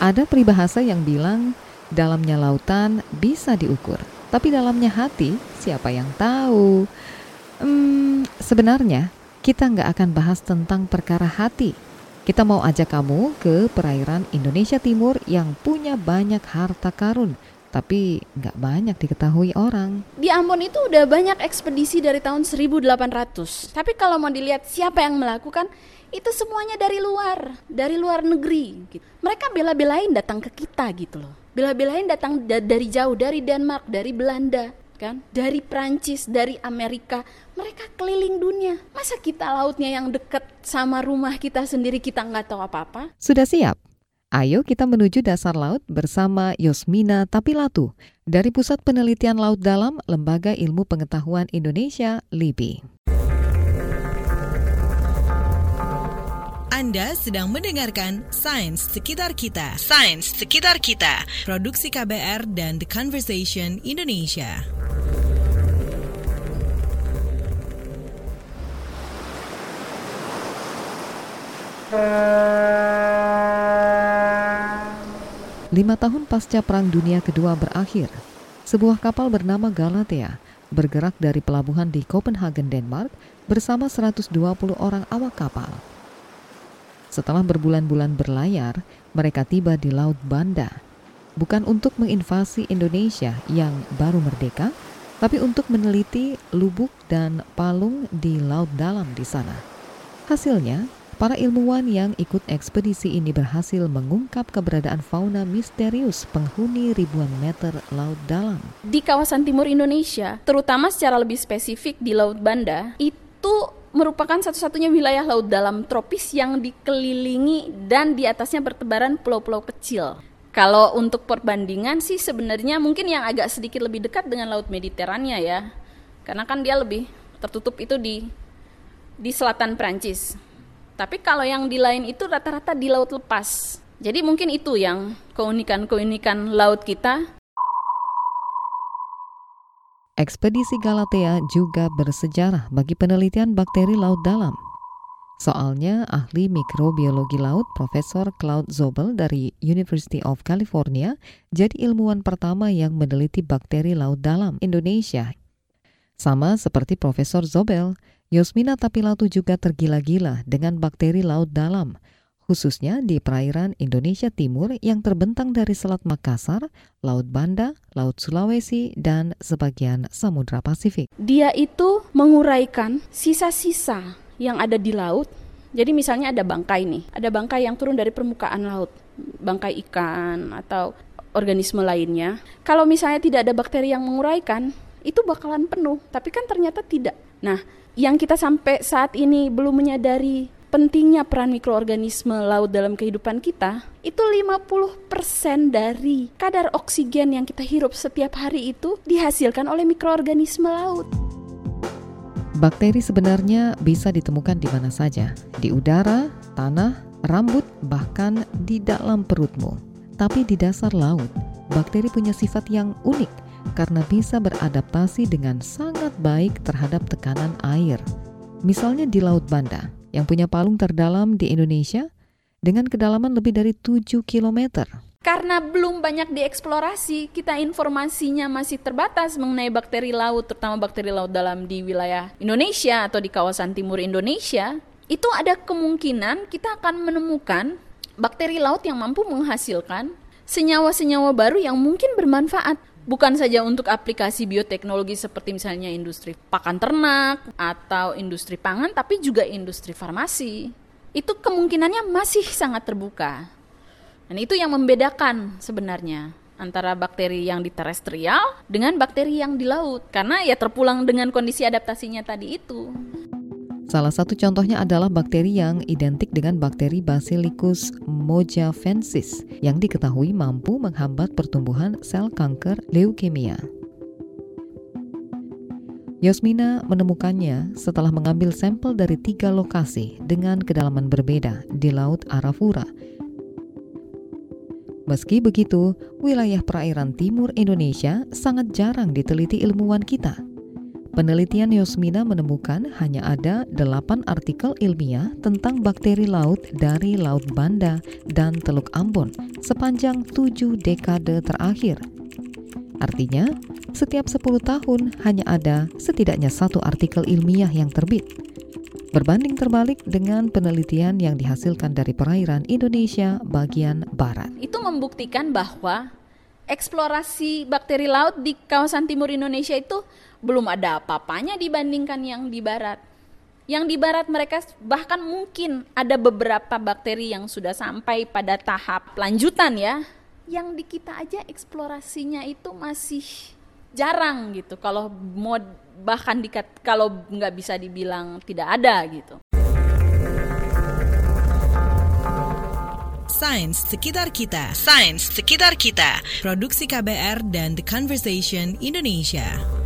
Ada peribahasa yang bilang dalamnya lautan bisa diukur, tapi dalamnya hati siapa yang tahu? Hmm, sebenarnya kita nggak akan bahas tentang perkara hati. Kita mau ajak kamu ke perairan Indonesia Timur yang punya banyak harta karun, tapi nggak banyak diketahui orang. Di Ambon itu udah banyak ekspedisi dari tahun 1800. Tapi kalau mau dilihat siapa yang melakukan, itu semuanya dari luar, dari luar negeri. Gitu. Mereka bela-belain datang ke kita gitu loh. Bela-belain datang da dari jauh, dari Denmark, dari Belanda, kan? Dari Prancis, dari Amerika. Mereka keliling dunia. Masa kita lautnya yang deket sama rumah kita sendiri kita nggak tahu apa-apa? Sudah siap? Ayo kita menuju dasar laut bersama Yosmina Tapilatu dari Pusat Penelitian Laut Dalam Lembaga Ilmu Pengetahuan Indonesia LIBI. Anda sedang mendengarkan Sains Sekitar Kita. Sains Sekitar Kita. Produksi KBR dan The Conversation Indonesia. Lima tahun pasca Perang Dunia Kedua berakhir, sebuah kapal bernama Galatea bergerak dari pelabuhan di Copenhagen, Denmark bersama 120 orang awak kapal. Setelah berbulan-bulan berlayar, mereka tiba di Laut Banda. Bukan untuk menginvasi Indonesia yang baru merdeka, tapi untuk meneliti lubuk dan palung di laut dalam di sana. Hasilnya, para ilmuwan yang ikut ekspedisi ini berhasil mengungkap keberadaan fauna misterius penghuni ribuan meter laut dalam. Di kawasan timur Indonesia, terutama secara lebih spesifik di Laut Banda, itu merupakan satu-satunya wilayah laut dalam tropis yang dikelilingi dan di atasnya bertebaran pulau-pulau kecil. Kalau untuk perbandingan sih sebenarnya mungkin yang agak sedikit lebih dekat dengan laut Mediterania ya. Karena kan dia lebih tertutup itu di di selatan Prancis. Tapi kalau yang di lain itu rata-rata di laut lepas. Jadi mungkin itu yang keunikan-keunikan laut kita Ekspedisi Galatea juga bersejarah bagi penelitian bakteri laut dalam. Soalnya ahli mikrobiologi laut Profesor Claude Zobel dari University of California jadi ilmuwan pertama yang meneliti bakteri laut dalam Indonesia. Sama seperti Profesor Zobel, Yosmina Tapilatu juga tergila-gila dengan bakteri laut dalam – khususnya di perairan Indonesia Timur yang terbentang dari Selat Makassar, Laut Banda, Laut Sulawesi, dan sebagian Samudra Pasifik. Dia itu menguraikan sisa-sisa yang ada di laut. Jadi misalnya ada bangkai nih, ada bangkai yang turun dari permukaan laut, bangkai ikan atau organisme lainnya. Kalau misalnya tidak ada bakteri yang menguraikan, itu bakalan penuh, tapi kan ternyata tidak. Nah, yang kita sampai saat ini belum menyadari pentingnya peran mikroorganisme laut dalam kehidupan kita, itu 50% dari kadar oksigen yang kita hirup setiap hari itu dihasilkan oleh mikroorganisme laut. Bakteri sebenarnya bisa ditemukan di mana saja, di udara, tanah, rambut, bahkan di dalam perutmu. Tapi di dasar laut, bakteri punya sifat yang unik karena bisa beradaptasi dengan sangat baik terhadap tekanan air. Misalnya di Laut Banda, yang punya palung terdalam di Indonesia dengan kedalaman lebih dari 7 km. Karena belum banyak dieksplorasi, kita informasinya masih terbatas mengenai bakteri laut, terutama bakteri laut dalam di wilayah Indonesia atau di kawasan timur Indonesia. Itu ada kemungkinan kita akan menemukan bakteri laut yang mampu menghasilkan senyawa-senyawa baru yang mungkin bermanfaat bukan saja untuk aplikasi bioteknologi seperti misalnya industri pakan ternak atau industri pangan, tapi juga industri farmasi. Itu kemungkinannya masih sangat terbuka. Dan itu yang membedakan sebenarnya antara bakteri yang di terestrial dengan bakteri yang di laut. Karena ya terpulang dengan kondisi adaptasinya tadi itu. Salah satu contohnya adalah bakteri yang identik dengan bakteri Basilicus mojafensis yang diketahui mampu menghambat pertumbuhan sel kanker leukemia. Yosmina menemukannya setelah mengambil sampel dari tiga lokasi dengan kedalaman berbeda di Laut Arafura. Meski begitu, wilayah perairan timur Indonesia sangat jarang diteliti ilmuwan kita – Penelitian Yosmina menemukan hanya ada 8 artikel ilmiah tentang bakteri laut dari Laut Banda dan Teluk Ambon sepanjang 7 dekade terakhir. Artinya, setiap 10 tahun hanya ada setidaknya satu artikel ilmiah yang terbit. Berbanding terbalik dengan penelitian yang dihasilkan dari perairan Indonesia bagian barat. Itu membuktikan bahwa eksplorasi bakteri laut di kawasan timur Indonesia itu belum ada apa-apanya dibandingkan yang di barat. Yang di barat mereka bahkan mungkin ada beberapa bakteri yang sudah sampai pada tahap lanjutan ya. Yang di kita aja eksplorasinya itu masih jarang gitu kalau mau bahkan dikat kalau nggak bisa dibilang tidak ada gitu. Sains sekitar kita, sains sekitar kita. Produksi KBR dan The Conversation Indonesia.